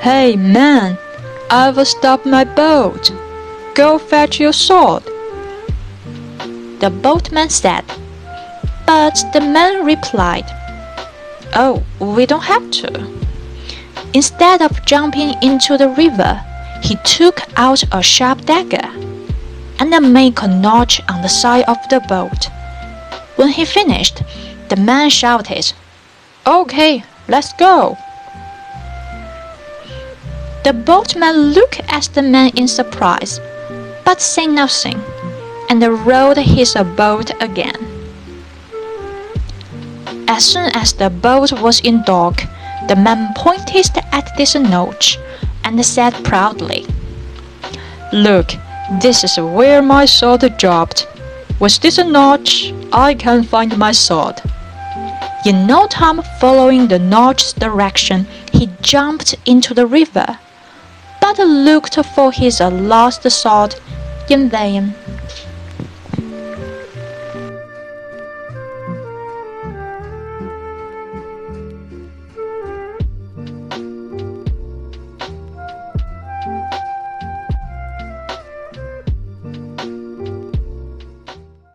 Hey, man, I've stopped my boat. Go fetch your sword. The boatman said. But the man replied, Oh, we don't have to. Instead of jumping into the river, he took out a sharp dagger and made a notch on the side of the boat. When he finished, the man shouted, Okay, let's go. The boatman looked at the man in surprise, but said nothing, and rowed his boat again. As soon as the boat was in dock, the man pointed at this notch and said proudly, Look, this is where my sword dropped. With this notch, I can find my sword. In no time following the notch's direction, he jumped into the river, but looked for his lost sword in vain.